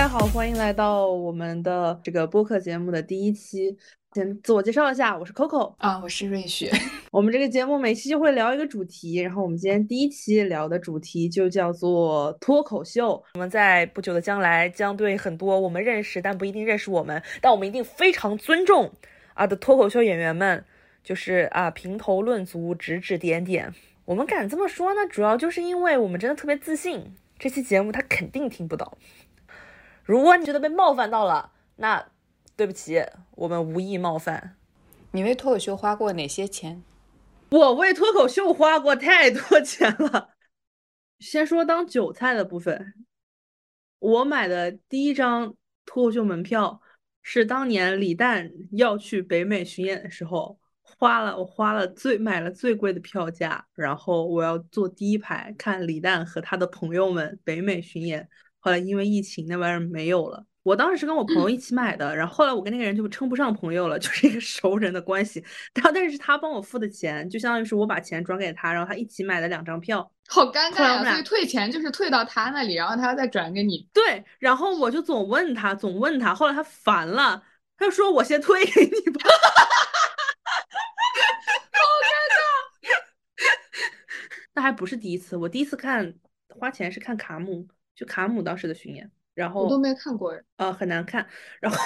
家好，欢迎来到我们的这个播客节目的第一期。先自我介绍一下，我是 Coco 啊，我是瑞雪。我们这个节目每期就会聊一个主题，然后我们今天第一期聊的主题就叫做脱口秀。我们在不久的将来将对很多我们认识但不一定认识我们，但我们一定非常尊重啊的脱口秀演员们，就是啊评头论足、指指点点。我们敢这么说呢，主要就是因为我们真的特别自信。这期节目他肯定听不到。如果你觉得被冒犯到了，那对不起，我们无意冒犯。你为脱口秀花过哪些钱？我为脱口秀花过太多钱了。先说当韭菜的部分，我买的第一张脱口秀门票是当年李诞要去北美巡演的时候。花了，我花了最买了最贵的票价，然后我要坐第一排看李诞和他的朋友们北美巡演。后来因为疫情，那玩意儿没有了。我当时是跟我朋友一起买的，然后后来我跟那个人就称不上朋友了，就是一个熟人的关系。然后但是是他帮我付的钱，就相当于是我把钱转给他，然后他一起买了两张票。好尴尬啊！所以退钱就是退到他那里，然后他再转给你。对，然后我就总问他，总问他，后来他烦了，他就说我先退给你吧。好尴尬 那还不是第一次，我第一次看花钱是看卡姆，就卡姆当时的巡演，然后我都没看过哎，呃，很难看，然后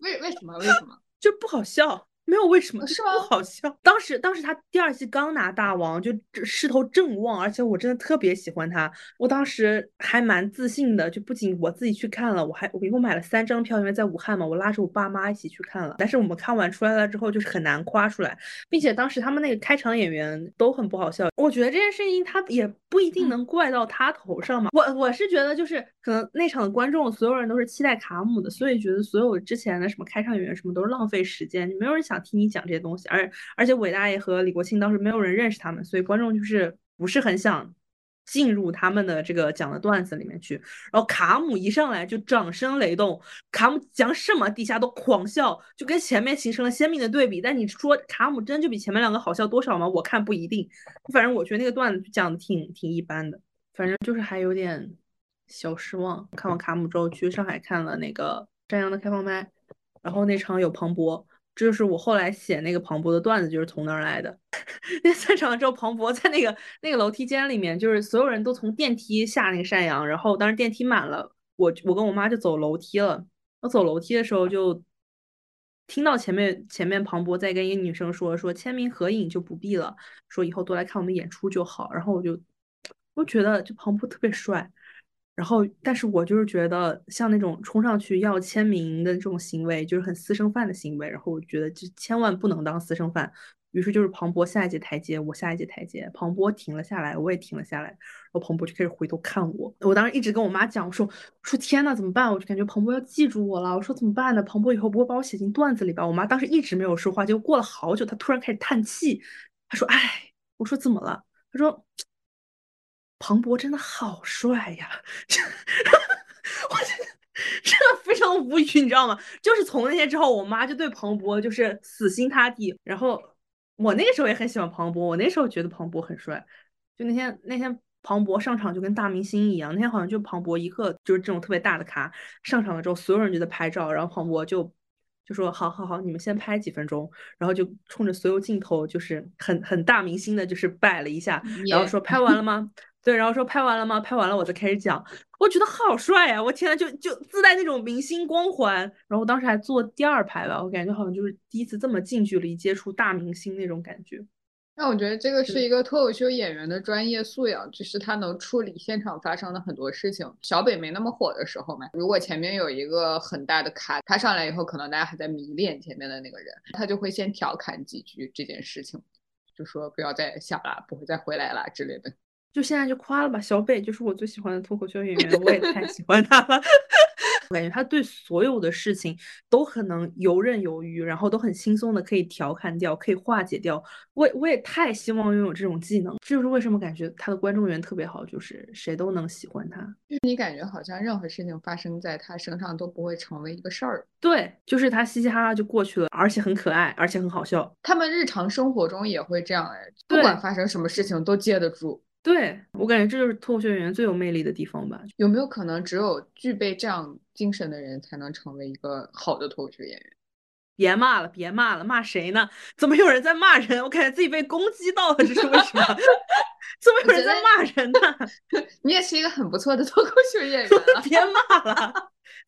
为为什么为什么 就不好笑。没有为什么是吗？不好笑。当时当时他第二季刚拿大王，就势头正旺，而且我真的特别喜欢他。我当时还蛮自信的，就不仅我自己去看了，我还我一共买了三张票，因为在武汉嘛，我拉着我爸妈一起去看了。但是我们看完出来了之后，就是很难夸出来，并且当时他们那个开场演员都很不好笑。我觉得这件事情他也不一定能怪到他头上嘛。我我是觉得就是可能那场的观众所有人都是期待卡姆的，所以觉得所有之前的什么开场演员什么都是浪费时间，没有人想。听你讲这些东西，而而且伟大爷和李国庆当时没有人认识他们，所以观众就是不是很想进入他们的这个讲的段子里面去。然后卡姆一上来就掌声雷动，卡姆讲什么底下都狂笑，就跟前面形成了鲜明的对比。但你说卡姆真就比前面两个好笑多少吗？我看不一定。反正我觉得那个段子讲的挺挺一般的，反正就是还有点小失望。看完卡姆之后去上海看了那个张扬的开放麦，然后那场有庞博。这就是我后来写那个庞博的段子，就是从那儿来的。那散场了之后，庞博在那个那个楼梯间里面，就是所有人都从电梯下那个山羊，然后当时电梯满了，我我跟我妈就走楼梯了。我走楼梯的时候就听到前面前面庞博在跟一个女生说说签名合影就不必了，说以后多来看我们演出就好。然后我就我觉得就庞博特别帅。然后，但是我就是觉得像那种冲上去要签名的这种行为，就是很私生饭的行为。然后我觉得就千万不能当私生饭。于是就是庞博下一节台阶，我下一节台阶，庞博停了下来，我也停了下来。然后庞博就开始回头看我。我当时一直跟我妈讲，我说说天呐，怎么办？我就感觉庞博要记住我了。我说怎么办呢？庞博以后不会把我写进段子里吧？我妈当时一直没有说话，结果过了好久，她突然开始叹气。她说：“哎。”我说：“怎么了？”她说。庞博真的好帅呀！我真的真的非常无语，你知道吗？就是从那天之后，我妈就对庞博就是死心塌地。然后我那个时候也很喜欢庞博，我那时候觉得庞博很帅。就那天那天庞博上场就跟大明星一样，那天好像就庞博一个就是这种特别大的咖上场了之后，所有人就在拍照，然后庞博就就说：“好好好，你们先拍几分钟。”然后就冲着所有镜头就是很很大明星的，就是摆了一下，然后说：“拍完了吗？”对，然后说拍完了吗？拍完了，我再开始讲。我觉得好帅呀！我天呐，就就自带那种明星光环。然后我当时还坐第二排吧，我感觉好像就是第一次这么近距离接触大明星那种感觉。那我觉得这个是一个脱口秀演员的专业素养，就是他能处理现场发生的很多事情。小北没那么火的时候嘛，如果前面有一个很大的咖，他上来以后，可能大家还在迷恋前面的那个人，他就会先调侃几句这件事情，就说不要再下了，不会再回来了之类的。就现在就夸了吧，小北就是我最喜欢的脱口秀演员，我也太喜欢他了。我感觉他对所有的事情都很能游刃有余，然后都很轻松的可以调侃掉，可以化解掉。我我也太希望拥有这种技能，这就是为什么感觉他的观众缘特别好，就是谁都能喜欢他。就是你感觉好像任何事情发生在他身上都不会成为一个事儿。对，就是他嘻嘻哈哈就过去了，而且很可爱，而且很好笑。他们日常生活中也会这样哎，不管发生什么事情都接得住。对我感觉这就是脱口秀演员最有魅力的地方吧。有没有可能只有具备这样精神的人才能成为一个好的脱口秀演员？别骂了，别骂了，骂谁呢？怎么有人在骂人？我感觉自己被攻击到了，这是为什么？怎么有人在骂人呢？你也是一个很不错的脱口秀演员。别骂了，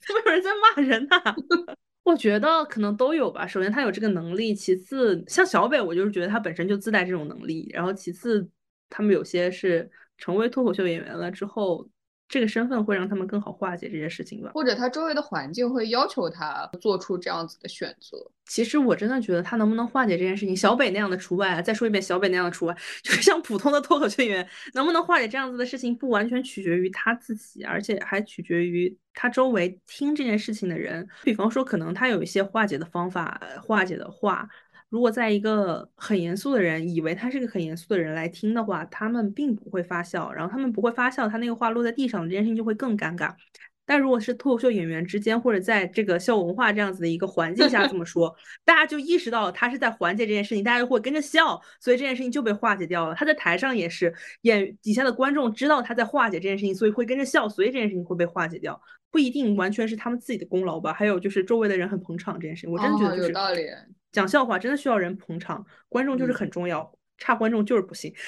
怎么有人在骂人呢？我觉得可能都有吧。首先他有这个能力，其次像小北，我就是觉得他本身就自带这种能力。然后其次，他们有些是成为脱口秀演员了之后。这个身份会让他们更好化解这些事情吧，或者他周围的环境会要求他做出这样子的选择。其实我真的觉得他能不能化解这件事情，小北那样的除外啊。再说一遍，小北那样的除外，就是像普通的脱口秀演员能不能化解这样子的事情，不完全取决于他自己，而且还取决于他周围听这件事情的人。比方说，可能他有一些化解的方法，化解的话。如果在一个很严肃的人以为他是个很严肃的人来听的话，他们并不会发笑，然后他们不会发笑，他那个话落在地上，这件事情就会更尴尬。但如果是脱口秀演员之间，或者在这个笑文化这样子的一个环境下这么说，大家就意识到他是在缓解这件事情，大家就会跟着笑，所以这件事情就被化解掉了。他在台上也是，演底下的观众知道他在化解这件事情，所以会跟着笑，所以这件事情会被化解掉，不一定完全是他们自己的功劳吧。还有就是周围的人很捧场这件事情，我真的觉得有道理。讲笑话真的需要人捧场，观众就是很重要，差观众就是不行。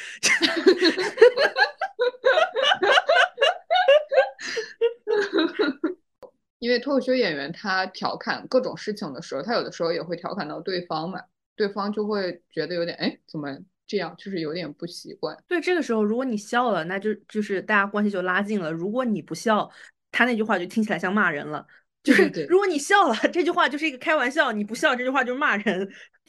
因为脱口秀演员他调侃各种事情的时候，他有的时候也会调侃到对方嘛，对方就会觉得有点哎，怎么这样，就是有点不习惯。对，这个时候如果你笑了，那就就是大家关系就拉近了；如果你不笑，他那句话就听起来像骂人了。就是如果你笑了，这句话就是一个开玩笑；你不笑，这句话就是骂人。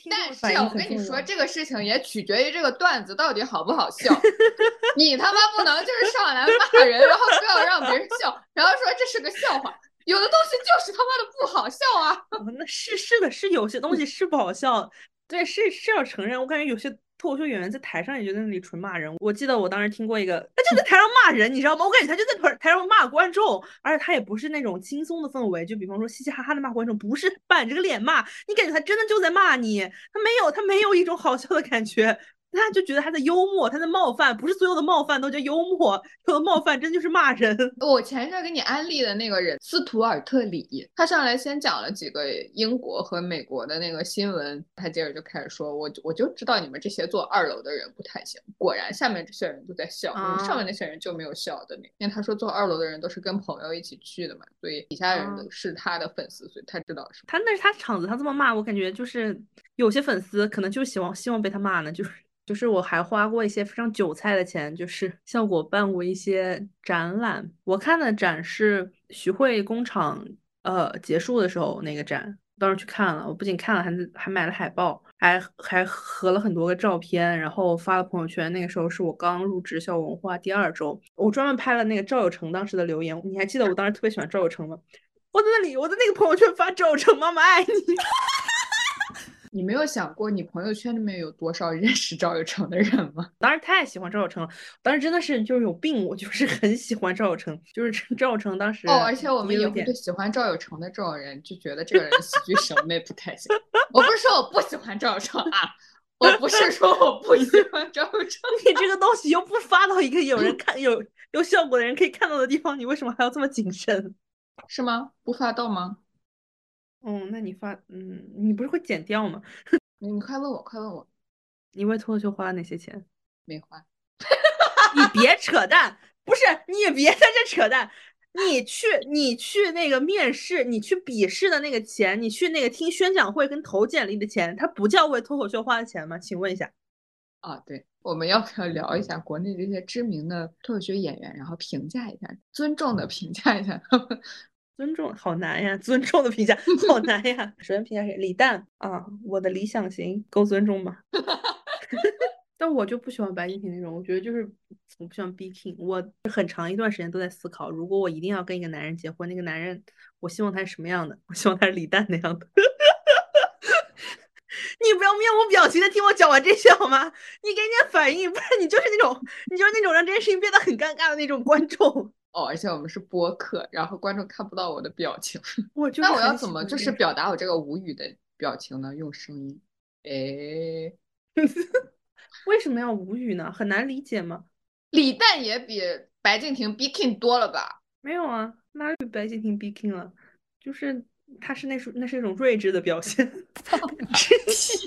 但是我跟你说，这个事情也取决于这个段子到底好不好笑。你他妈不能就是上来骂人，然后非要让别人笑，然后说这是个笑话。有的东西就是他妈的不好笑啊！那是是的，是有些东西是不好笑。对，是是要承认。我感觉有些。脱口秀演员在台上也就在那里纯骂人。我记得我当时听过一个，他就在台上骂人，你知道吗？我感觉他就在台台上骂观众，而且他也不是那种轻松的氛围，就比方说嘻嘻哈哈的骂观众，不是板着个脸骂，你感觉他真的就在骂你，他没有，他没有一种好笑的感觉。他就觉得他在幽默，他在冒犯，不是所有的冒犯都叫幽默，有的冒犯真就是骂人。我前一阵给你安利的那个人斯图尔特里，他上来先讲了几个英国和美国的那个新闻，他接着就开始说，我我就知道你们这些坐二楼的人不太行。果然下面这些人都在笑，上面那些人就没有笑的那。因为他说坐二楼的人都是跟朋友一起去的嘛，所以底下人是他的粉丝，所以他知道是。他那是他场子，他这么骂，我感觉就是有些粉丝可能就希望希望被他骂呢，就是。就是我还花过一些非常韭菜的钱，就是效果办过一些展览。我看的展是徐汇工厂，呃，结束的时候那个展，当时去看了。我不仅看了，还还买了海报，还还合了很多个照片，然后发了朋友圈。那个时候是我刚入职校文化第二周，我专门拍了那个赵有成当时的留言。你还记得我当时特别喜欢赵有成吗？我在那里，我在那个朋友圈发赵有成妈妈爱你。你没有想过，你朋友圈里面有多少认识赵有成的人吗？当时太喜欢赵有成了，当时真的是就是有病，我就是 很喜欢赵有成，就是 赵有成当时哦，而且我们也会对喜欢赵有成的这种人就觉得这个人喜剧审美不太行。我不是说我不喜欢赵有成啊，我不是说我不喜欢赵有成，你这个东西又不发到一个有人看有有效果的人可以看到的地方，你为什么还要这么谨慎？是吗？不发到吗？嗯，那你发，嗯，你不是会剪掉吗？你 快问我，快问我，你为脱口秀花了哪些钱？没花。你别扯淡，不是，你也别在这扯淡。你去，你去那个面试，你去笔试的那个钱，你去那个听宣讲会跟投简历的钱，它不叫为脱口秀花的钱吗？请问一下。啊，对，我们要不要聊一下国内这些知名的脱口秀演员，然后评价一下，尊重的评价一下他们。尊重好难呀，尊重的评价好难呀。首先评价谁？李诞啊，我的理想型够尊重吗？但我就不喜欢白敬亭那种，我觉得就是我不喜欢 B King。我很长一段时间都在思考，如果我一定要跟一个男人结婚，那个男人我希望他是什么样的？我希望他是李诞那样的。你不要面无表情的听我讲完这些好吗？你给点反应，不然你就是那种你就是那种让这件事情变得很尴尬的那种观众。哦，而且我们是播客，然后观众看不到我的表情。我那我要怎么就是表达我这个无语的表情呢？用声音？哎，为什么要无语呢？很难理解吗？李诞也比白敬亭 b king 多了吧？没有啊，哪有比白敬亭 b king 了？就是他是那种那是一种睿智的表现。放屁！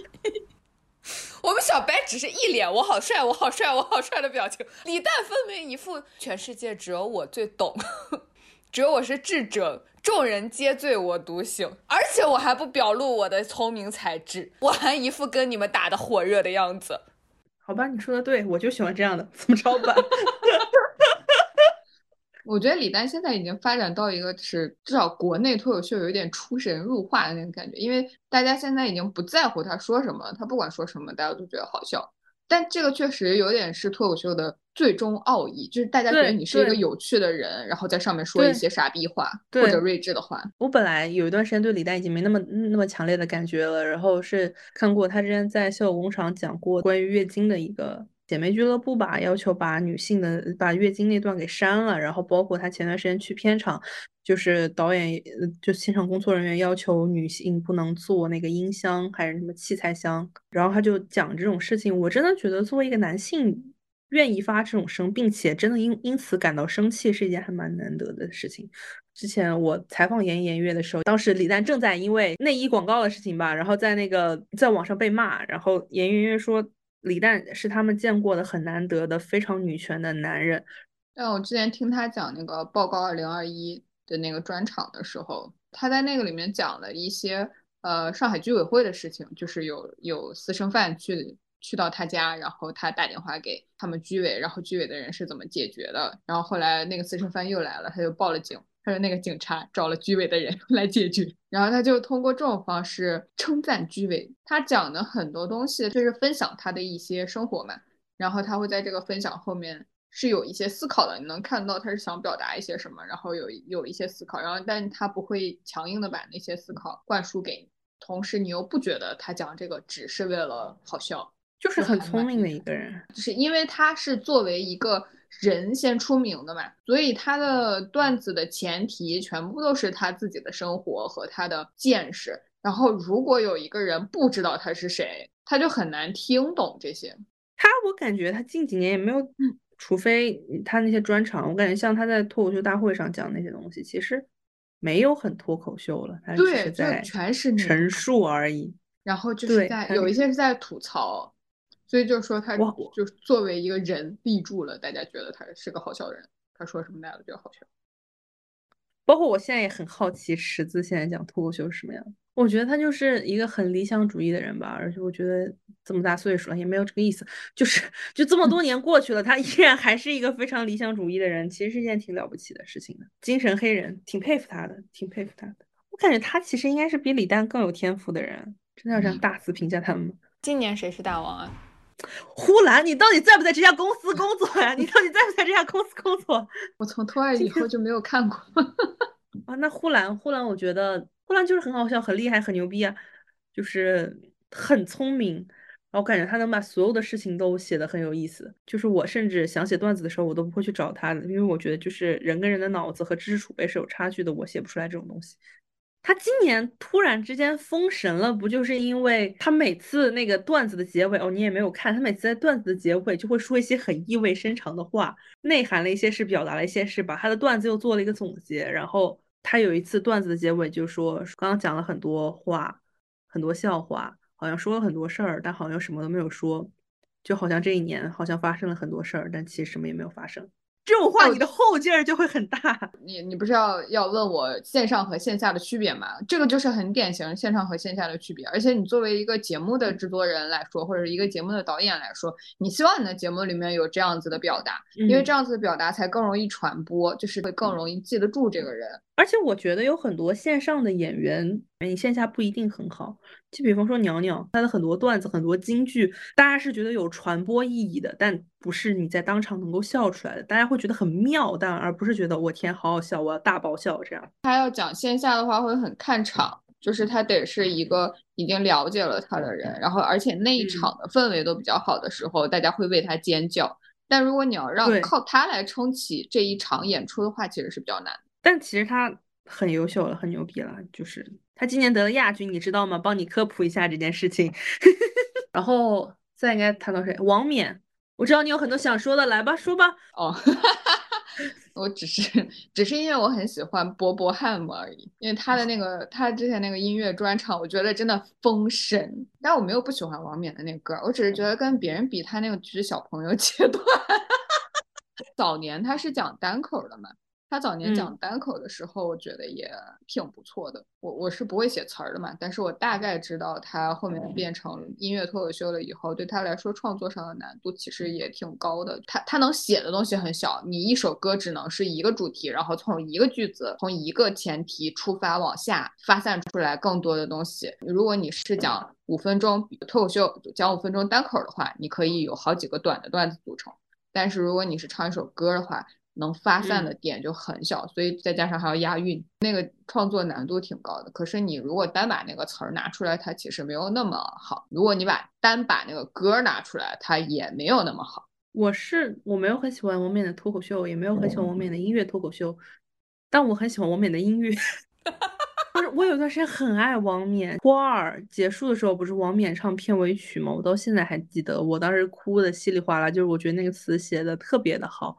我们小白只是一脸我好帅，我好帅，我好帅的表情。李诞分明一副全世界只有我最懂，只有我是智者，众人皆醉我独醒，而且我还不表露我的聪明才智，我还一副跟你们打的火热的样子。好吧，你说的对，我就喜欢这样的，怎么着吧？我觉得李诞现在已经发展到一个是至少国内脱口秀有一点出神入化的那种感觉，因为大家现在已经不在乎他说什么，他不管说什么，大家都觉得好笑。但这个确实有点是脱口秀的最终奥义，就是大家觉得你是一个有趣的人，然后在上面说一些傻逼话或者睿智的话。我本来有一段时间对李诞已经没那么那么强烈的感觉了，然后是看过他之前在笑果工厂讲过关于月经的一个。姐妹俱乐部吧，要求把女性的把月经那段给删了，然后包括他前段时间去片场，就是导演就现场工作人员要求女性不能坐那个音箱还是什么器材箱，然后他就讲这种事情，我真的觉得作为一个男性愿意发这种声，并且真的因因此感到生气，是一件还蛮难得的事情。之前我采访严颜悦的时候，当时李诞正在因为内衣广告的事情吧，然后在那个在网上被骂，然后严颜悦说。李诞是他们见过的很难得的非常女权的男人。但我之前听他讲那个报告二零二一的那个专场的时候，他在那个里面讲了一些呃上海居委会的事情，就是有有私生饭去去到他家，然后他打电话给他们居委，然后居委的人是怎么解决的。然后后来那个私生饭又来了，他就报了警。还有那个警察找了居委的人来解决，然后他就通过这种方式称赞居委。他讲的很多东西就是分享他的一些生活嘛，然后他会在这个分享后面是有一些思考的，你能看到他是想表达一些什么，然后有有一些思考，然后但他不会强硬的把那些思考灌输给你，同时你又不觉得他讲这个只是为了好笑，就是很聪明的一个人，就是因为他是作为一个。人先出名的嘛，所以他的段子的前提全部都是他自己的生活和他的见识。然后，如果有一个人不知道他是谁，他就很难听懂这些。他，我感觉他近几年也没有，除非他那些专场，我感觉像他在脱口秀大会上讲那些东西，其实没有很脱口秀了。他只是在全是陈述而已。然后就是在有一些是在吐槽。所以就说他就作为一个人立住了，大家觉得他是个好笑的人，他说什么大家都觉得好笑。包括我现在也很好奇，池子现在讲脱口秀是什么样。我觉得他就是一个很理想主义的人吧，而且我觉得这么大岁数了也没有这个意思，就是 就这么多年过去了，他依然还是一个非常理想主义的人，其实是一件挺了不起的事情的。精神黑人，挺佩服他的，挺佩服他的。我感觉他其实应该是比李诞更有天赋的人，真的要这样大肆评价他们吗？今年谁是大王啊？呼兰，你到底在不在这家公司工作呀？你到底在不在这家公司工作？我从脱二以后就没有看过。啊，那呼兰，呼兰，我觉得呼兰就是很好笑、很厉害、很牛逼啊，就是很聪明。然后我感觉他能把所有的事情都写得很有意思。就是我甚至想写段子的时候，我都不会去找他的，因为我觉得就是人跟人的脑子和知识储备是有差距的，我写不出来这种东西。他今年突然之间封神了，不就是因为他每次那个段子的结尾哦，你也没有看，他每次在段子的结尾就会说一些很意味深长的话，内涵了一些事，表达了一些事，把他的段子又做了一个总结。然后他有一次段子的结尾就说，刚刚讲了很多话，很多笑话，好像说了很多事儿，但好像什么都没有说，就好像这一年好像发生了很多事儿，但其实什么也没有发生。这种话，你的后劲儿就会很大。你你不是要要问我线上和线下的区别吗？这个就是很典型线上和线下的区别。而且你作为一个节目的制作人来说，或者是一个节目的导演来说，你希望你的节目里面有这样子的表达，因为这样子的表达才更容易传播，就是会更容易记得住这个人。而且我觉得有很多线上的演员，你线下不一定很好。就比方说袅袅，她的很多段子、很多金句，大家是觉得有传播意义的，但不是你在当场能够笑出来的。大家会觉得很妙，但而不是觉得我天好好笑，我要大爆笑这样。他要讲线下的话会很看场，就是他得是一个已经了解了他的人，然后而且那一场的氛围都比较好的时候，大家会为他尖叫。但如果你要让靠他来撑起这一场演出的话，其实是比较难。但其实他很优秀了，很牛逼了。就是他今年得了亚军，你知道吗？帮你科普一下这件事情。然后再应该谈到谁？王冕，我知道你有很多想说的，来吧，说吧。哦，我只是只是因为我很喜欢波波汉姆而已，因为他的那个他之前那个音乐专场，我觉得真的封神。但我没有不喜欢王冕的那个歌，我只是觉得跟别人比，他那个只是小朋友阶段。早年他是讲单口的嘛。他早年讲单口的时候，我觉得也挺不错的。我我是不会写词儿的嘛，但是我大概知道他后面变成音乐脱口秀了以后，对他来说创作上的难度其实也挺高的。他他能写的东西很小，你一首歌只能是一个主题，然后从一个句子从一个前提出发往下发散出来更多的东西。如果你是讲五分钟脱口秀，讲五分钟单口的话，你可以有好几个短的段子组成。但是如果你是唱一首歌的话，能发散的点就很小，所以再加上还要押韵，那个创作难度挺高的。可是你如果单把那个词儿拿出来，它其实没有那么好。如果你把单把那个歌拿出来，它也没有那么好。我是我没有很喜欢王冕的脱口秀，也没有很喜欢王冕的音乐脱口秀，但我很喜欢王冕的音乐。不是我有段时间很爱王冕，花儿结束的时候不是王冕唱片尾曲吗？我到现在还记得，我当时哭的稀里哗啦，就是我觉得那个词写的特别的好。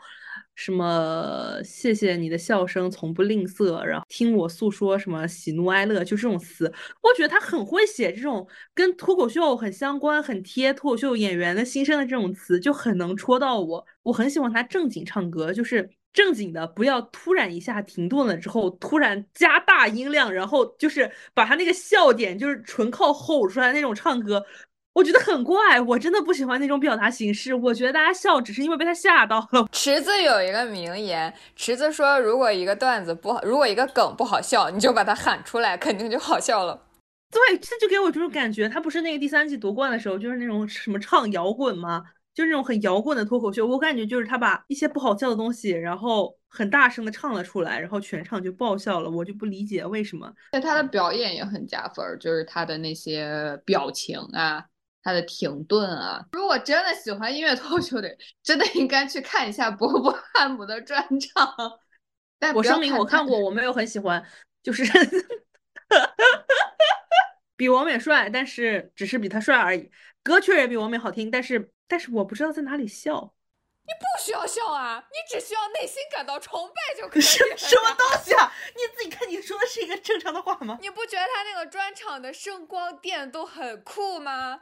什么？谢谢你的笑声，从不吝啬。然后听我诉说什么喜怒哀乐，就这种词，我觉得他很会写这种跟脱口秀很相关、很贴脱口秀演员的心声的这种词，就很能戳到我。我很喜欢他正经唱歌，就是正经的，不要突然一下停顿了之后，突然加大音量，然后就是把他那个笑点就是纯靠吼出来那种唱歌。我觉得很怪，我真的不喜欢那种表达形式。我觉得大家笑只是因为被他吓到了。池子有一个名言，池子说：“如果一个段子不好，如果一个梗不好笑，你就把它喊出来，肯定就好笑了。”对，这就给我这种感觉。他不是那个第三季夺冠的时候，就是那种什么唱摇滚吗？就是那种很摇滚的脱口秀。我感觉就是他把一些不好笑的东西，然后很大声的唱了出来，然后全场就爆笑了。我就不理解为什么。但他的表演也很加分，就是他的那些表情啊。他的停顿啊！如果真的喜欢音乐脱口秀的人，真的应该去看一下伯伯汉姆的专场。但我声明，我看过，我没有很喜欢，就是 比王冕帅，但是只是比他帅而已。歌确实比王冕好听，但是但是我不知道在哪里笑。你不需要笑啊，你只需要内心感到崇拜就可以。什什么东西啊？你自己看，你说的是一个正常的话吗？你不觉得他那个专场的声光电都很酷吗？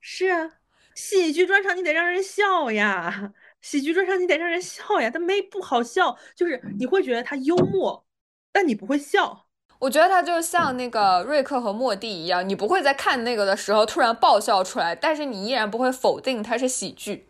是啊，喜剧专场你得让人笑呀，喜剧专场你得让人笑呀，但没不好笑，就是你会觉得他幽默，但你不会笑。我觉得他就像那个瑞克和莫蒂一样，你不会在看那个的时候突然爆笑出来，但是你依然不会否定它是喜剧。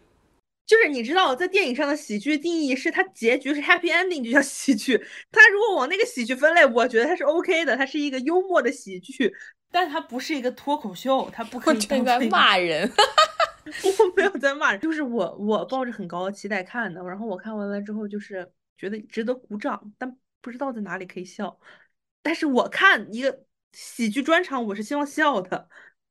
就是你知道，在电影上的喜剧定义是它结局是 happy ending 就叫喜剧。它如果往那个喜剧分类，我觉得它是 OK 的，它是一个幽默的喜剧。但它不是一个脱口秀，它不可以正在骂人。我没有在骂人，就是我我抱着很高的期待看的，然后我看完了之后就是觉得值得鼓掌，但不知道在哪里可以笑。但是我看一个喜剧专场，我是希望笑的，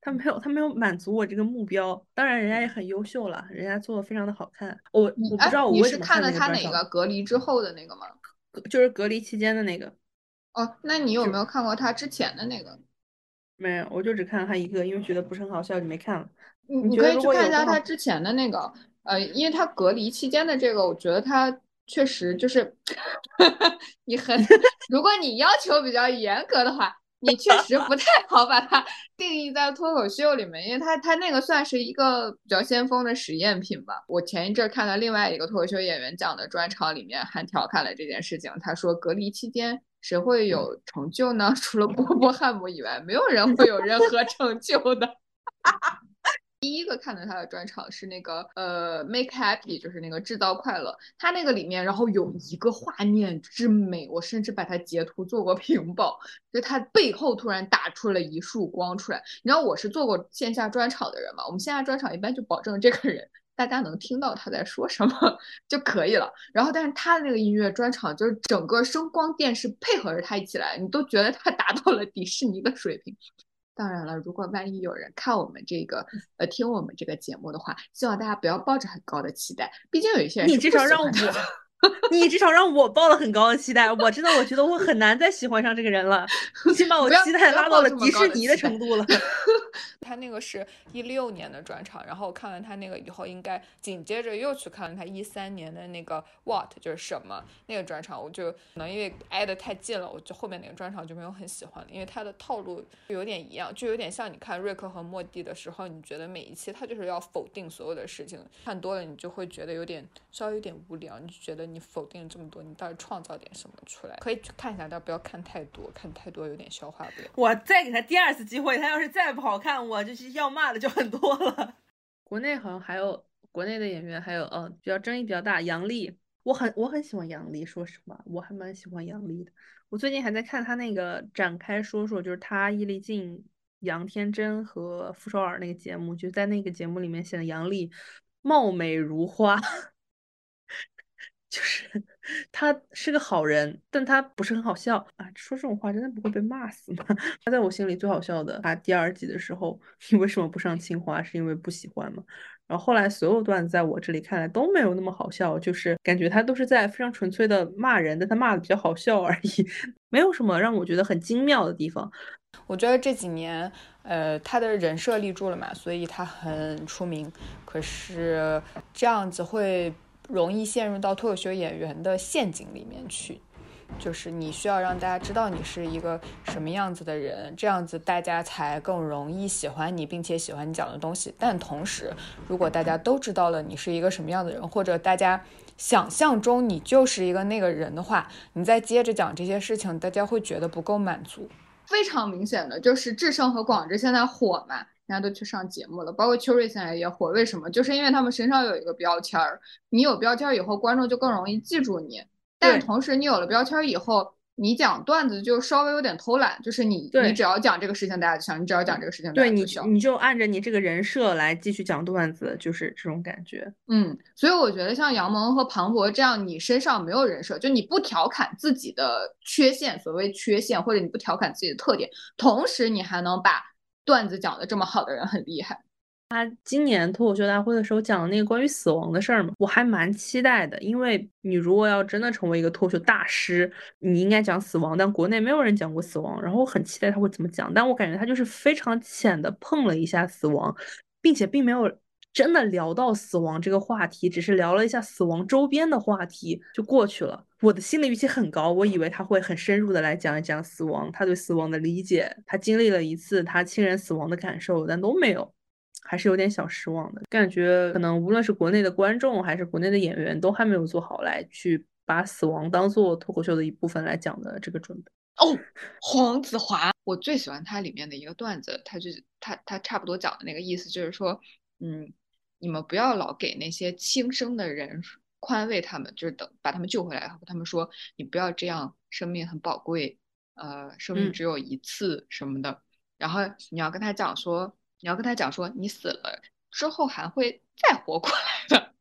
他没有他没有满足我这个目标。当然人家也很优秀了，人家做的非常的好看。我我不知道我为什么看了他哪个隔离之后的那个吗？就是隔离期间的那个。哦，那你有没有看过他之前的那个？没有，我就只看了他一个，因为觉得不是很好笑，就没看了。你你可以去看一下他之前的那个，呃，因为他隔离期间的这个，我觉得他确实就是 你很，如果你要求比较严格的话，你确实不太好把它定义在脱口秀里面，因为他他那个算是一个比较先锋的实验品吧。我前一阵看到另外一个脱口秀演员讲的专场里面还调侃了这件事情，他说隔离期间。谁会有成就呢？除了波波汉姆以外，没有人会有任何成就的。第一个看的他的专场是那个呃，Make Happy，就是那个制造快乐。他那个里面，然后有一个画面之美，我甚至把它截图做过屏保，就他背后突然打出了一束光出来。你知道我是做过线下专场的人嘛？我们线下专场一般就保证这个人。大家能听到他在说什么就可以了。然后，但是他的那个音乐专场，就是整个声光电是配合着他一起来，你都觉得他达到了迪士尼的水平。当然了，如果万一有人看我们这个呃听我们这个节目的话，希望大家不要抱着很高的期待，毕竟有一些人你至少让我你至少让我抱了很高的期待，我真的我觉得我很难再喜欢上这个人了，已经把我期待拉到了迪士尼的程度了。他那个是一六年的专场，然后看完他那个以后，应该紧接着又去看了他一三年的那个 What 就是什么那个专场，我就可能因为挨得太近了，我就后面那个专场就没有很喜欢了，因为他的套路有点一样，就有点像你看瑞克和莫蒂的时候，你觉得每一期他就是要否定所有的事情，看多了你就会觉得有点稍微有点无聊，你就觉得你否定了这么多，你到底创造点什么出来？可以去看一下，但不要看太多，看太多有点消化不了。我再给他第二次机会，他要是再不好看，我。就是要骂的就很多了。国内好像还有国内的演员，还有呃比较争议比较大，杨笠，我很我很喜欢杨笠，说实话，我还蛮喜欢杨笠的。我最近还在看他那个展开说说，就是他易立竞、杨天真和傅首尔那个节目，就在那个节目里面显得杨笠貌美如花。就是他是个好人，但他不是很好笑啊！说这种话真的不会被骂死吗？他在我心里最好笑的，他第二季的时候，你为什么不上清华？是因为不喜欢吗？然后后来所有段子在我这里看来都没有那么好笑，就是感觉他都是在非常纯粹的骂人，但他骂的比较好笑而已，没有什么让我觉得很精妙的地方。我觉得这几年，呃，他的人设立住了嘛，所以他很出名。可是这样子会。容易陷入到脱口秀演员的陷阱里面去，就是你需要让大家知道你是一个什么样子的人，这样子大家才更容易喜欢你，并且喜欢你讲的东西。但同时，如果大家都知道了你是一个什么样的人，或者大家想象中你就是一个那个人的话，你再接着讲这些事情，大家会觉得不够满足。非常明显的就是智胜和广志现在火嘛。人家都去上节目了，包括秋瑞现在也火，为什么？就是因为他们身上有一个标签儿，你有标签儿以后，观众就更容易记住你。但同时，你有了标签儿以后，你讲段子就稍微有点偷懒，就是你你只要讲这个事情，大家就笑；你只要讲这个事情，对你你就按着你这个人设来继续讲段子，就是这种感觉。嗯，所以我觉得像杨蒙和庞博这样，你身上没有人设，就你不调侃自己的缺陷，所谓缺陷，或者你不调侃自己的特点，同时你还能把。段子讲的这么好的人很厉害。他今年脱口秀大会的时候讲的那个关于死亡的事儿嘛，我还蛮期待的。因为你如果要真的成为一个脱口秀大师，你应该讲死亡，但国内没有人讲过死亡，然后我很期待他会怎么讲。但我感觉他就是非常浅的碰了一下死亡，并且并没有。真的聊到死亡这个话题，只是聊了一下死亡周边的话题就过去了。我的心理预期很高，我以为他会很深入的来讲一讲死亡，他对死亡的理解，他经历了一次他亲人死亡的感受，但都没有，还是有点小失望的感觉。可能无论是国内的观众还是国内的演员，都还没有做好来去把死亡当做脱口秀的一部分来讲的这个准备。哦，黄子华，我最喜欢他里面的一个段子，他就他他差不多讲的那个意思就是说，嗯。你们不要老给那些轻生的人宽慰他们，就是等把他们救回来，和他们说你不要这样，生命很宝贵，呃，生命只有一次什么的。然后你要跟他讲说，你要跟他讲说，你死了之后还会再活过来的，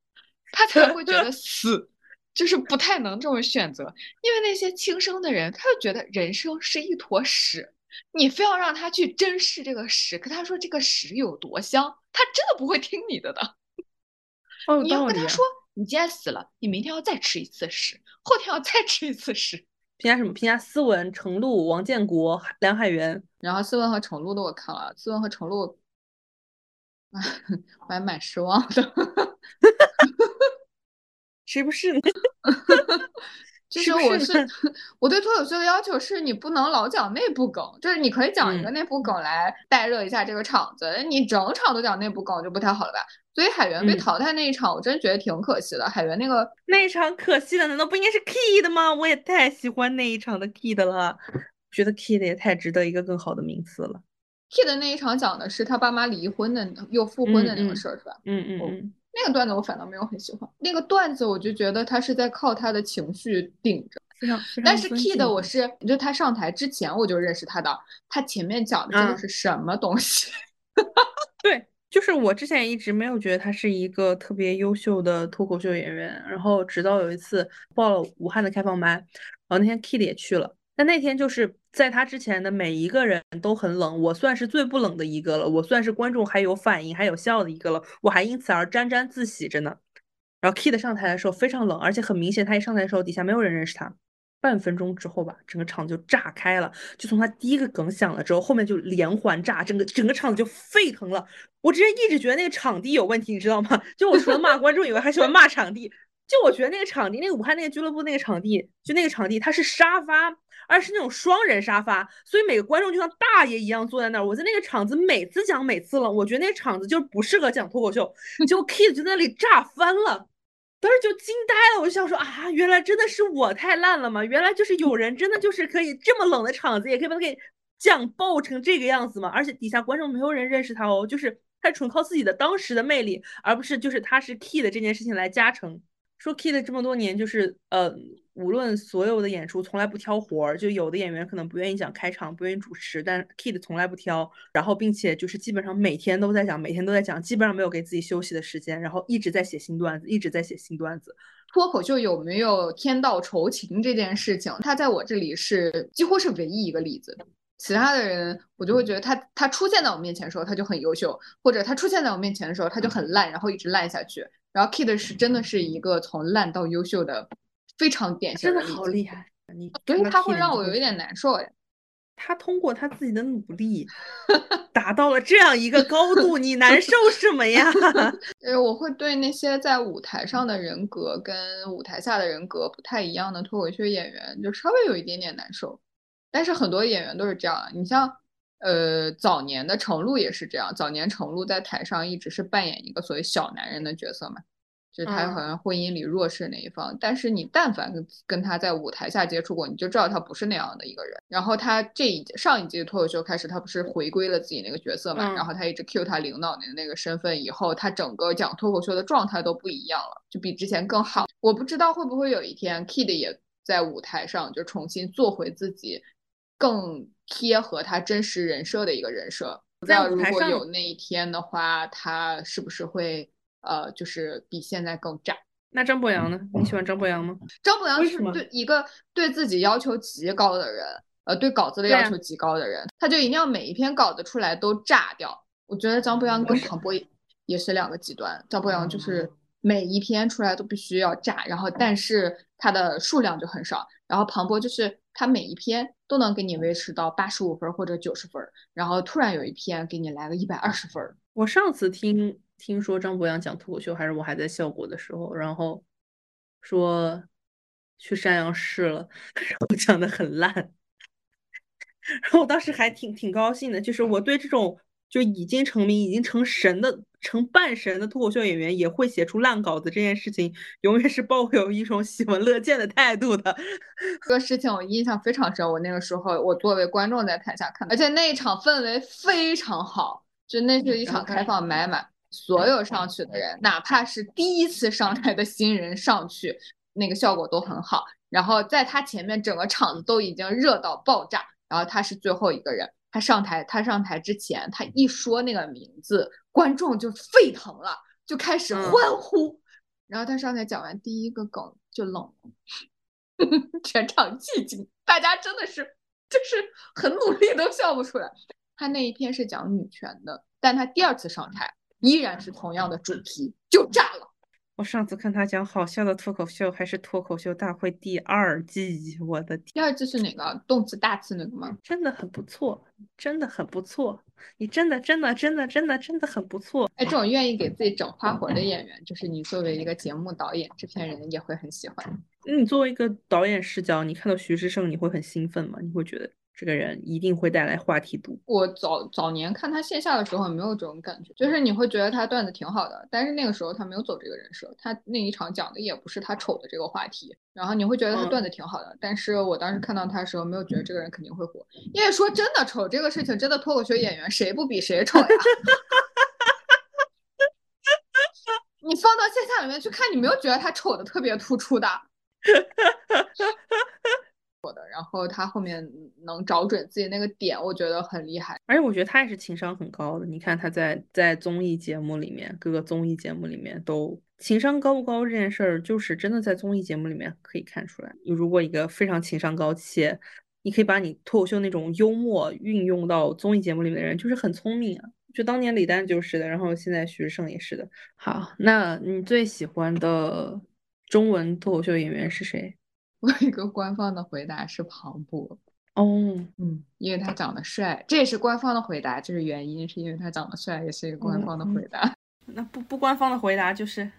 他才会觉得 死就是不太能这么选择。因为那些轻生的人，他就觉得人生是一坨屎。你非要让他去珍视这个屎，跟他说这个屎有多香，他真的不会听你的的。你要跟他说，你今天死了，你明天要再吃一次屎，后天要再吃一次屎。评价什么？评价斯文、程璐、王建国、梁海源。然后斯文和程璐的我看了，斯文和程璐，我还蛮失望的。谁不是？其实我是 我对脱口秀的要求是，你不能老讲内部梗，就是你可以讲一个内部梗来带热一下这个场子，你整场都讲内部梗就不太好了吧？所以海源被淘汰那一场，我真觉得挺可惜的。海源那个那一场可惜的，难道不应该是 Key 的吗？我也太喜欢那一场的 Key 的了，觉得 Key 的也太值得一个更好的名次了。Key 的那一场讲的是他爸妈离婚的又复婚的那个事儿，是吧？嗯嗯嗯。那个段子我反倒没有很喜欢，那个段子我就觉得他是在靠他的情绪顶着，非常。但是 Kid 我是，就他上台之前我就认识他的，他前面讲的这个是什么东西？对，就是我之前一直没有觉得他是一个特别优秀的脱口秀演员，然后直到有一次报了武汉的开放班，然后那天 Kid 也去了。那那天就是在他之前的每一个人都很冷，我算是最不冷的一个了，我算是观众还有反应还有笑的一个了，我还因此而沾沾自喜着呢。然后 Kid 上台的时候非常冷，而且很明显，他一上台的时候底下没有人认识他。半分钟之后吧，整个场就炸开了。就从他第一个梗响了之后，后面就连环炸，整个整个场子就沸腾了。我之前一直觉得那个场地有问题，你知道吗？就我除了骂观众以外，还喜欢骂场地。就我觉得那个场地，那个武汉那个俱乐部那个场地，就那个场地它是沙发，而是那种双人沙发，所以每个观众就像大爷一样坐在那儿。我在那个场子每次讲每次冷，我觉得那个场子就是不适合讲脱口秀。结果 Kid 就在那里炸翻了。当时就惊呆了，我就想说啊，原来真的是我太烂了吗？原来就是有人真的就是可以这么冷的场子，也可以把它给讲爆成这个样子吗？而且底下观众没有人认识他哦，就是他纯靠自己的当时的魅力，而不是就是他是 key 的这件事情来加成。说 Kid 这么多年，就是呃，无论所有的演出从来不挑活儿，就有的演员可能不愿意讲开场，不愿意主持，但 Kid 从来不挑，然后并且就是基本上每天都在讲，每天都在讲，基本上没有给自己休息的时间，然后一直在写新段子，一直在写新段子。脱口秀有没有天道酬勤这件事情，他在我这里是几乎是唯一一个例子。其他的人，我就会觉得他他出现在我面前的时候他就很优秀，或者他出现在我面前的时候他就很烂，然后一直烂下去。然后 Kid 是真的是一个从烂到优秀的非常典型的，真的好厉害。你所以他会让我有一点难受哎。他通过他自己的努力 达到了这样一个高度，你难受什么呀？呃，我会对那些在舞台上的人格跟舞台下的人格不太一样的脱口秀演员，就稍微有一点点难受。但是很多演员都是这样的，你像。呃，早年的程璐也是这样。早年程璐在台上一直是扮演一个所谓小男人的角色嘛，就是他好像婚姻里弱势那一方。但是你但凡跟跟他在舞台下接触过，你就知道他不是那样的一个人。然后他这一上一季脱口秀开始，他不是回归了自己那个角色嘛？然后他一直 cue 他领导的那个身份，以后他整个讲脱口秀的状态都不一样了，就比之前更好。我不知道会不会有一天 Kid 也在舞台上就重新做回自己，更。贴合他真实人设的一个人设，不知道如果有那一天的话，他是不是会呃，就是比现在更炸？那张博洋呢？你喜欢张博洋吗？张博洋是对一个对自己要求极高的人，呃，对稿子的要求极高的人，他就一定要每一篇稿子出来都炸掉。我觉得张博洋跟庞博也是两个极端。张博洋就是每一篇出来都必须要炸，然后但是他的数量就很少。然后庞博就是他每一篇。都能给你维持到八十五分或者九十分，然后突然有一篇给你来个一百二十分。我上次听听说张博洋讲脱口秀，还是我还在效果的时候，然后说去山阳试了，然后讲的很烂，然后我当时还挺挺高兴的，就是我对这种。就已经成名、已经成神的、成半神的脱口秀演员，也会写出烂稿子这件事情，永远是抱有一种喜闻乐见的态度的。这个事情我印象非常深，我那个时候我作为观众在台下看，而且那一场氛围非常好，就那是一场开放麦嘛，所有上去的人，哪怕是第一次上台的新人上去，那个效果都很好。然后在他前面，整个场子都已经热到爆炸，然后他是最后一个人。他上台，他上台之前，他一说那个名字，观众就沸腾了，就开始欢呼。然后他上台讲完第一个梗就冷了，全场寂静，大家真的是就是很努力都笑不出来。他那一篇是讲女权的，但他第二次上台依然是同样的主题，就炸了。我上次看他讲好笑的脱口秀，还是脱口秀大会第二季，我的第二季是哪个动词大词那个吗？真的很不错，真的很不错，你真的真的真的真的真的很不错。哎，这种愿意给自己整花活的演员，就是你作为一个节目导演、制片人也会很喜欢。那你作为一个导演视角，你看到徐志胜，你会很兴奋吗？你会觉得？这个人一定会带来话题度。我早早年看他线下的时候没有这种感觉，就是你会觉得他段子挺好的，但是那个时候他没有走这个人设，他那一场讲的也不是他丑的这个话题，然后你会觉得他段子挺好的，但是我当时看到他的时候没有觉得这个人肯定会火，因为说真的，丑这个事情真的脱口秀演员谁不比谁丑呀？你放到线下里面去看，你没有觉得他丑的特别突出的。的，然后他后面能找准自己那个点，我觉得很厉害。而且我觉得他也是情商很高的。你看他在在综艺节目里面，各个综艺节目里面都情商高不高这件事儿，就是真的在综艺节目里面可以看出来。你如果一个非常情商高且你可以把你脱口秀那种幽默运用到综艺节目里面的人，就是很聪明啊。就当年李诞就是的，然后现在徐志胜也是的。好，那你最喜欢的中文脱口秀演员是谁？我有一个官方的回答是庞博。哦，嗯，因为他长得帅，这也是官方的回答，这是原因，是因为他长得帅，也是一个官方的回答。那不不官方的回答就是。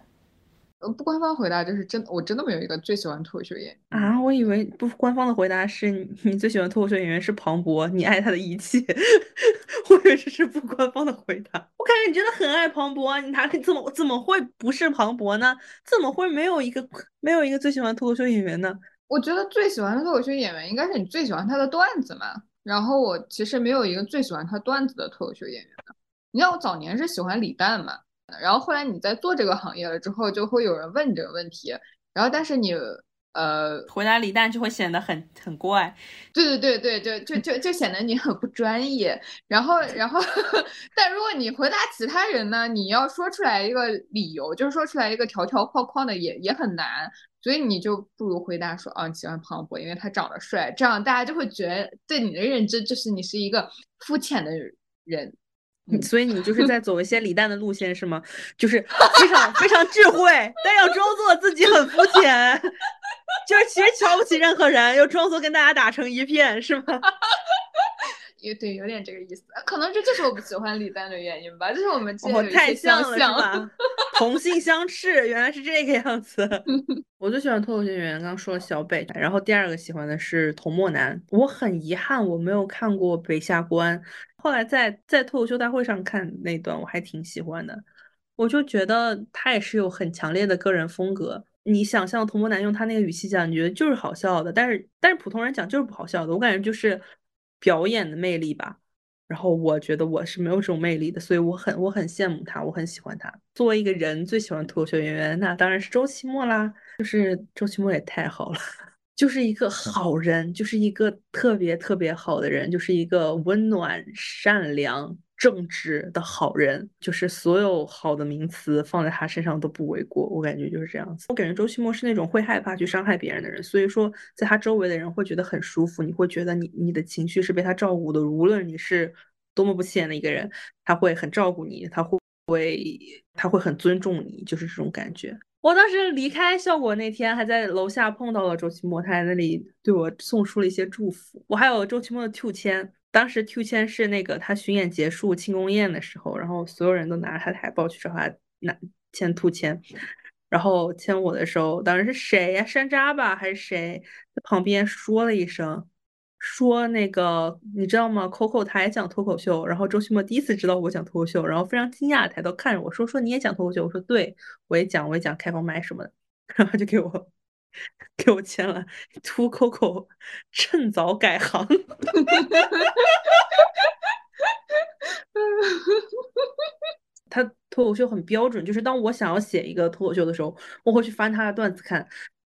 呃，不官方回答就是真，我真的没有一个最喜欢脱口秀演员啊！我以为不官方的回答是你最喜欢脱口秀演员是庞博，你爱他的一切。我以为这是不官方的回答。我感觉你真的很爱庞博，你哪里怎么怎么会不是庞博呢？怎么会没有一个没有一个最喜欢脱口秀演员呢？我觉得最喜欢的脱口秀演员应该是你最喜欢他的段子嘛。然后我其实没有一个最喜欢他段子的脱口秀演员的。你看我早年是喜欢李诞嘛。然后后来你在做这个行业了之后，就会有人问你这个问题，然后但是你呃回答李诞就会显得很很怪，对对对对，就就就就显得你很不专业。然后然后，但如果你回答其他人呢，你要说出来一个理由，就是说出来一个条条框框的也也很难，所以你就不如回答说啊，你喜欢庞博，因为他长得帅，这样大家就会觉得对你的认知就是你是一个肤浅的人。所以你就是在走一些李诞的路线是吗？就是非常非常智慧，但要装作自己很肤浅，就是其实瞧不起任何人，又装作跟大家打成一片，是吗？也对，有点这个意思。可能这就是我不喜欢李诞的原因吧，就是我们我太像了，是吧？同性相斥，原来是这个样子。我最喜欢脱口秀演员，刚刚说了小北，然后第二个喜欢的是童漠男。我很遗憾我没有看过北下关，后来在在脱口秀大会上看那段，我还挺喜欢的。我就觉得他也是有很强烈的个人风格。你想象童漠男用他那个语气讲，你觉得就是好笑的，但是但是普通人讲就是不好笑的。我感觉就是。表演的魅力吧，然后我觉得我是没有这种魅力的，所以我很我很羡慕他，我很喜欢他。作为一个人最喜欢脱口秀演员，那当然是周奇墨啦。就是周奇墨也太好了，就是一个好人，就是一个特别特别好的人，就是一个温暖善良。正直的好人，就是所有好的名词放在他身上都不为过。我感觉就是这样子。我感觉周奇墨是那种会害怕去伤害别人的人，所以说在他周围的人会觉得很舒服。你会觉得你你的情绪是被他照顾的，无论你是多么不起眼的一个人，他会很照顾你，他会会他会很尊重你，就是这种感觉。我当时离开效果那天，还在楼下碰到了周奇墨，他在那里对我送出了一些祝福。我还有周奇墨的 Q 签。当时 Q 签是那个他巡演结束庆功宴的时候，然后所有人都拿着他的海报去找他拿签 Q 签，然后签我的时候，当时是谁呀？山楂吧还是谁在旁边说了一声，说那个你知道吗？Coco 他也讲脱口秀，然后周奇墨第一次知道我讲脱口秀，然后非常惊讶抬头看着我说说你也讲脱口秀？我说对，我也讲，我也讲开放麦什么的，然后就给我。给我签了涂口口趁早改行。他脱口秀很标准，就是当我想要写一个脱口秀的时候，我会去翻他的段子看。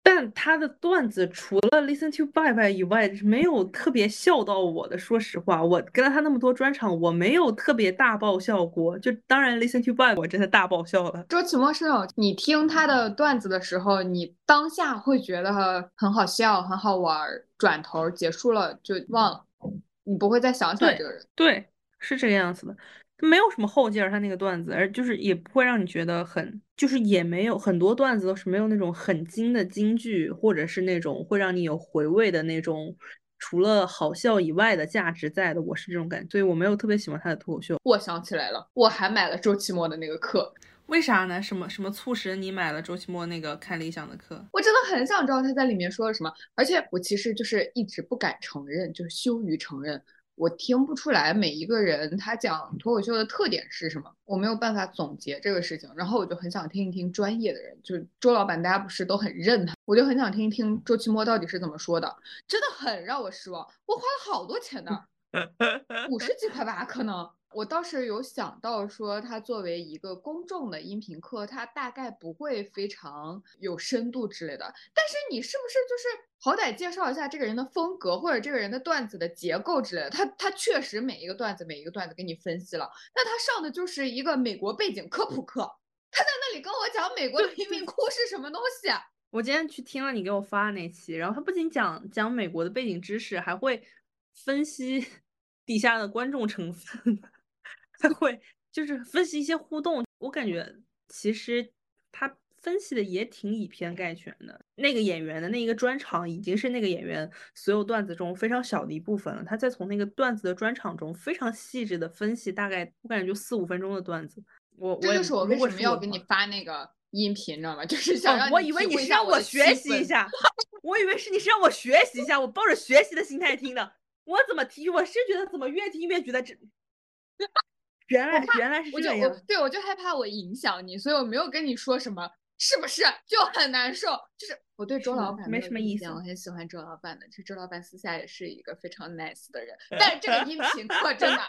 但他的段子除了 Listen to Bye Bye 以外，没有特别笑到我的。说实话，我跟了他那么多专场，我没有特别大爆笑过。就当然 Listen to Bye 我真的大爆笑了。周启墨是那种你听他的段子的时候，你当下会觉得很好笑、很好玩，转头结束了就忘了，你不会再想起来这个人。对，是这个样子的。没有什么后劲儿，他那个段子，而就是也不会让你觉得很，就是也没有很多段子都是没有那种很精的金句，或者是那种会让你有回味的那种，除了好笑以外的价值在的。我是这种感觉，所以我没有特别喜欢他的脱口秀。我想起来了，我还买了周奇墨的那个课，为啥呢？什么什么促使你买了周奇墨那个看理想的课？我真的很想知道他在里面说了什么，而且我其实就是一直不敢承认，就是羞于承认。我听不出来每一个人他讲脱口秀的特点是什么，我没有办法总结这个事情。然后我就很想听一听专业的人，就是周老板，大家不是都很认他，我就很想听一听周奇墨到底是怎么说的，真的很让我失望。我花了好多钱呢，五十几块吧，可能。我倒是有想到说，它作为一个公众的音频课，它大概不会非常有深度之类的。但是你是不是就是好歹介绍一下这个人的风格，或者这个人的段子的结构之类的？他他确实每一个段子每一个段子给你分析了。那他上的就是一个美国背景科普课，他在那里跟我讲美国的贫民窟是什么东西。我今天去听了你给我发的那期，然后他不仅讲讲美国的背景知识，还会分析 底下的观众成分。他会就是分析一些互动，我感觉其实他分析的也挺以偏概全的。那个演员的那一个专场已经是那个演员所有段子中非常小的一部分了，他再从那个段子的专场中非常细致的分析，大概我感觉就四五分钟的段子。我这就是我为什么要给你发那个音频，你知道吗？就是想让我以为你是让我学习一下，我以为是你是让我学习一下，我抱着学习的心态听的。我怎么听？我是觉得怎么越听越觉得这，原来原来是这样。对，我就害怕我影响你，所以我没有跟你说什么，是不是就很难受？就是我对周老板没什么意思，我很喜欢周老板的，其实周老板私下也是一个非常 nice 的人。但是这个音频课真的，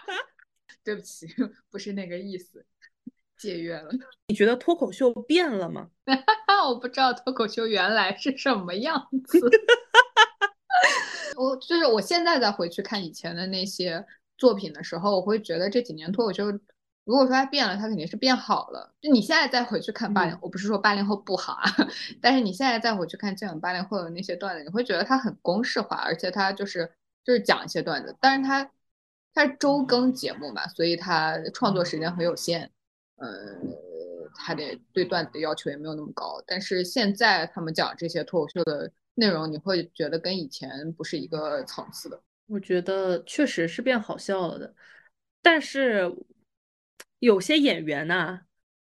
对不起，不是那个意思，解约了。你觉得脱口秀变了吗？我不知道脱口秀原来是什么样子。我就是我现在再回去看以前的那些作品的时候，我会觉得这几年脱口秀，如果说它变了，它肯定是变好了。就你现在再回去看八零，我不是说八零后不好啊，但是你现在再回去看这种八零后的那些段子，你会觉得它很公式化，而且它就是就是讲一些段子，但是它它是周更节目嘛，所以它创作时间很有限，呃，它得对段子的要求也没有那么高。但是现在他们讲这些脱口秀的。内容你会觉得跟以前不是一个层次的，我觉得确实是变好笑了的，但是有些演员呐，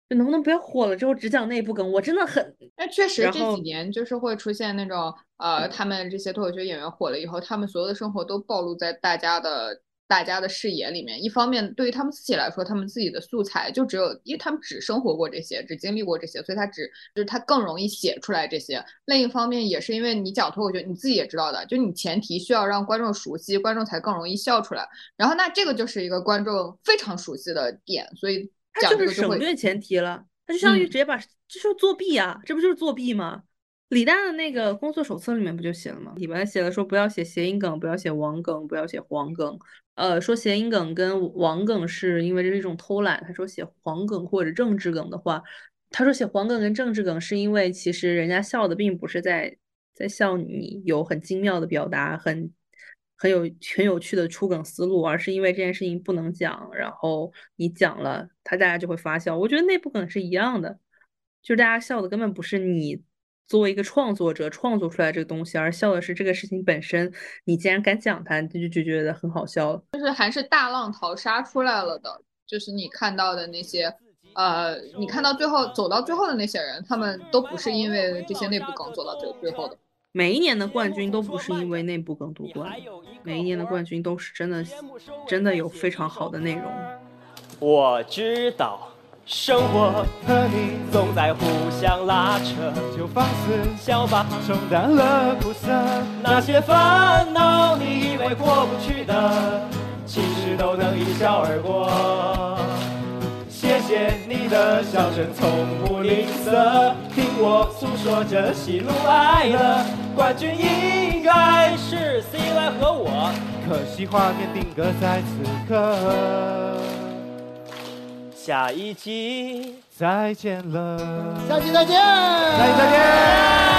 就能不能不要火了之后只讲内部梗？我真的很……那确实这几年就是会出现那种呃，他们这些脱口秀演员火了以后，他们所有的生活都暴露在大家的。大家的视野里面，一方面对于他们自己来说，他们自己的素材就只有，因为他们只生活过这些，只经历过这些，所以他只就是他更容易写出来这些。另一方面，也是因为你讲脱口秀，你自己也知道的，就你前提需要让观众熟悉，观众才更容易笑出来。然后那这个就是一个观众非常熟悉的点，所以他就是省略前提了，他就相当于直接把这是作弊啊，这不就是作弊吗？李诞的那个工作手册里面不就写了吗？里面写了说不要写谐音梗，不要写王梗，不要写黄梗。呃，说谐音梗跟王梗是因为这是一种偷懒。他说写黄梗或者政治梗的话，他说写黄梗跟政治梗是因为其实人家笑的并不是在在笑你有很精妙的表达，很很有很有趣的出梗思路，而是因为这件事情不能讲，然后你讲了，他大家就会发笑。我觉得内部梗是一样的，就是大家笑的根本不是你。作为一个创作者创作出来这个东西，而笑的是这个事情本身。你既然敢讲它，就就觉得很好笑。就是还是大浪淘沙出来了的，就是你看到的那些，呃，你看到最后走到最后的那些人，他们都不是因为这些内部梗走到最最后的。每一年的冠军都不是因为内部梗夺冠，每一年的冠军都是真的，真的有非常好的内容。我知道。生活和你总在互相拉扯，就放肆笑吧，冲淡了苦涩。那些烦恼你以为过不去的，其实都能一笑而过。谢谢你的笑声从不吝啬，听我诉说着喜怒哀乐。冠军应该是 C Y 和我，可惜画面定格在此刻。下一集。再见了，下期再见，下期再见。